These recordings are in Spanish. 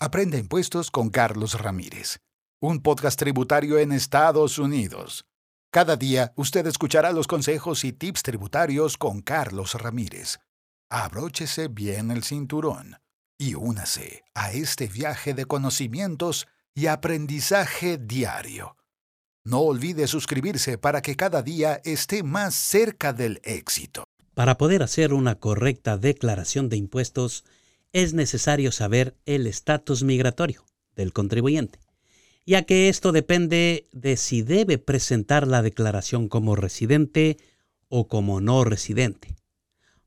Aprende impuestos con Carlos Ramírez, un podcast tributario en Estados Unidos. Cada día usted escuchará los consejos y tips tributarios con Carlos Ramírez. Abróchese bien el cinturón y únase a este viaje de conocimientos y aprendizaje diario. No olvide suscribirse para que cada día esté más cerca del éxito. Para poder hacer una correcta declaración de impuestos, es necesario saber el estatus migratorio del contribuyente, ya que esto depende de si debe presentar la declaración como residente o como no residente.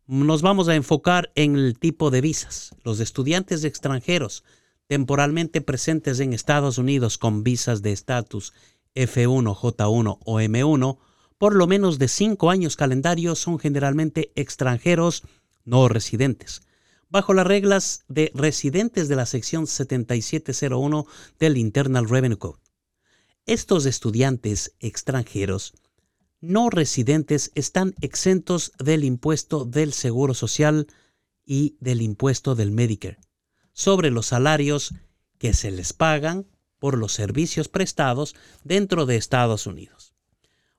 Nos vamos a enfocar en el tipo de visas. Los estudiantes extranjeros temporalmente presentes en Estados Unidos con visas de estatus F1, J1 o M1 por lo menos de cinco años calendarios son generalmente extranjeros no residentes, bajo las reglas de residentes de la sección 7701 del Internal Revenue Code. Estos estudiantes extranjeros no residentes están exentos del impuesto del Seguro Social y del impuesto del Medicare sobre los salarios que se les pagan por los servicios prestados dentro de Estados Unidos.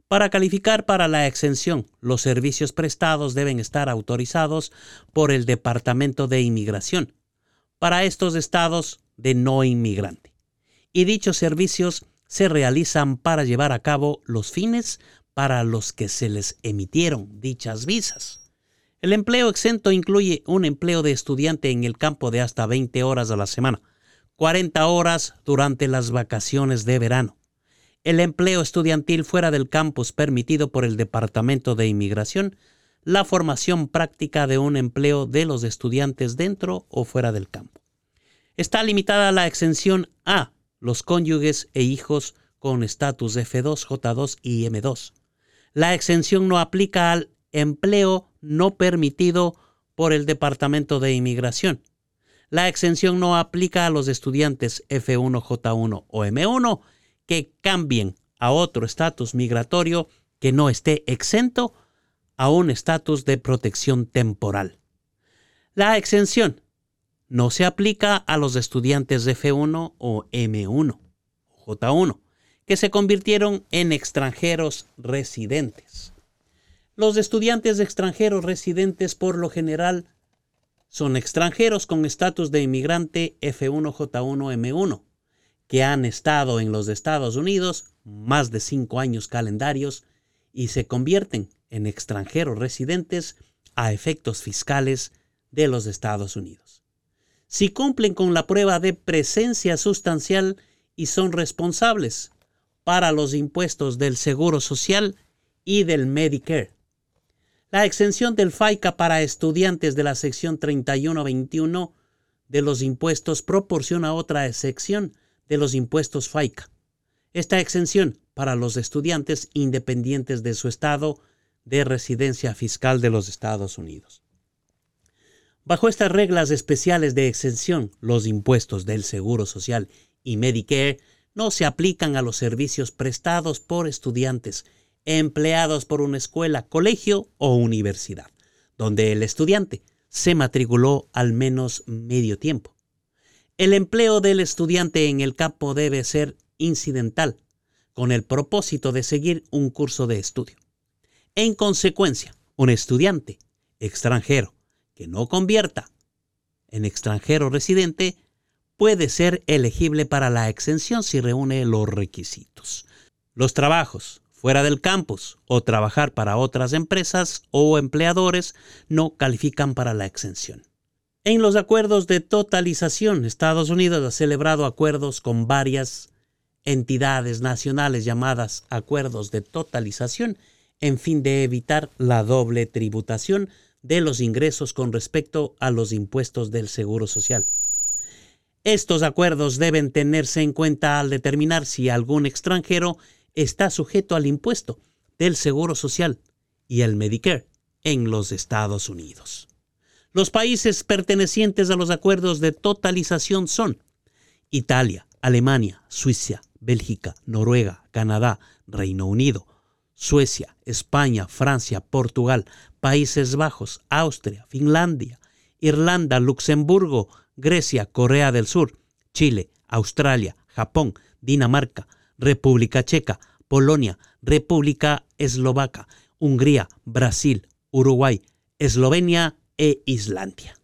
Para calificar para la exención, los servicios prestados deben estar autorizados por el Departamento de Inmigración para estos estados de no inmigrante. Y dichos servicios se realizan para llevar a cabo los fines para los que se les emitieron dichas visas. El empleo exento incluye un empleo de estudiante en el campo de hasta 20 horas a la semana, 40 horas durante las vacaciones de verano. El empleo estudiantil fuera del campus permitido por el Departamento de Inmigración, la formación práctica de un empleo de los estudiantes dentro o fuera del campo. Está limitada la exención a los cónyuges e hijos con estatus F2, J2 y M2. La exención no aplica al empleo no permitido por el Departamento de Inmigración, la exención no aplica a los estudiantes F1, J1 o M1 que cambien a otro estatus migratorio que no esté exento a un estatus de protección temporal. La exención no se aplica a los estudiantes F1 o M1 o J1 que se convirtieron en extranjeros residentes. Los estudiantes extranjeros residentes por lo general son extranjeros con estatus de inmigrante F1J1M1 que han estado en los Estados Unidos más de cinco años calendarios y se convierten en extranjeros residentes a efectos fiscales de los Estados Unidos. Si cumplen con la prueba de presencia sustancial y son responsables para los impuestos del Seguro Social y del Medicare. La exención del FICA para estudiantes de la sección 3121 de los impuestos proporciona otra excepción de los impuestos FICA. Esta exención para los estudiantes independientes de su estado de residencia fiscal de los Estados Unidos. Bajo estas reglas especiales de exención, los impuestos del Seguro Social y Medicare no se aplican a los servicios prestados por estudiantes empleados por una escuela, colegio o universidad, donde el estudiante se matriculó al menos medio tiempo. El empleo del estudiante en el campo debe ser incidental, con el propósito de seguir un curso de estudio. En consecuencia, un estudiante extranjero que no convierta en extranjero residente puede ser elegible para la exención si reúne los requisitos. Los trabajos fuera del campus o trabajar para otras empresas o empleadores no califican para la exención. En los acuerdos de totalización, Estados Unidos ha celebrado acuerdos con varias entidades nacionales llamadas acuerdos de totalización en fin de evitar la doble tributación de los ingresos con respecto a los impuestos del Seguro Social. Estos acuerdos deben tenerse en cuenta al determinar si algún extranjero está sujeto al impuesto del Seguro Social y el Medicare en los Estados Unidos. Los países pertenecientes a los acuerdos de totalización son Italia, Alemania, Suiza, Bélgica, Noruega, Canadá, Reino Unido, Suecia, España, Francia, Portugal, Países Bajos, Austria, Finlandia, Irlanda, Luxemburgo, Grecia, Corea del Sur, Chile, Australia, Japón, Dinamarca, República Checa, Polonia, República Eslovaca, Hungría, Brasil, Uruguay, Eslovenia e Islandia.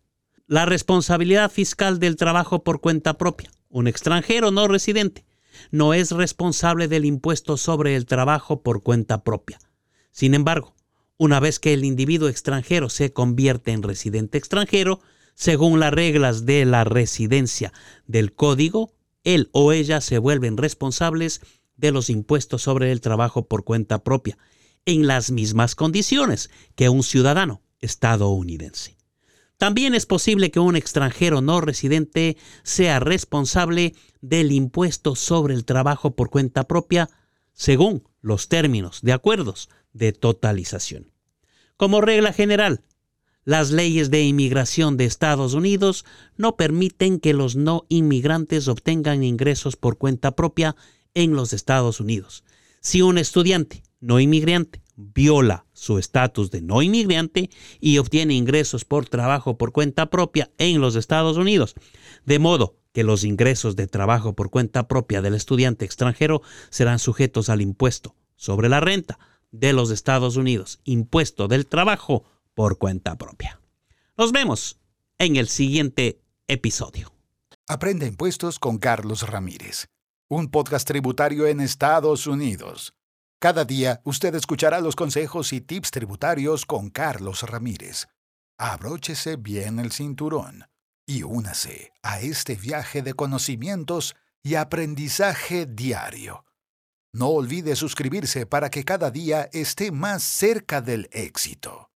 La responsabilidad fiscal del trabajo por cuenta propia. Un extranjero no residente no es responsable del impuesto sobre el trabajo por cuenta propia. Sin embargo, una vez que el individuo extranjero se convierte en residente extranjero, según las reglas de la residencia del código, él o ella se vuelven responsables de los impuestos sobre el trabajo por cuenta propia, en las mismas condiciones que un ciudadano estadounidense. También es posible que un extranjero no residente sea responsable del impuesto sobre el trabajo por cuenta propia según los términos de acuerdos de totalización. Como regla general, las leyes de inmigración de Estados Unidos no permiten que los no inmigrantes obtengan ingresos por cuenta propia en los Estados Unidos. Si un estudiante no inmigrante viola su estatus de no inmigrante y obtiene ingresos por trabajo por cuenta propia en los Estados Unidos, de modo que los ingresos de trabajo por cuenta propia del estudiante extranjero serán sujetos al impuesto sobre la renta de los Estados Unidos, impuesto del trabajo por cuenta propia. Nos vemos en el siguiente episodio. Aprende impuestos con Carlos Ramírez, un podcast tributario en Estados Unidos. Cada día usted escuchará los consejos y tips tributarios con Carlos Ramírez. Abróchese bien el cinturón y únase a este viaje de conocimientos y aprendizaje diario. No olvide suscribirse para que cada día esté más cerca del éxito.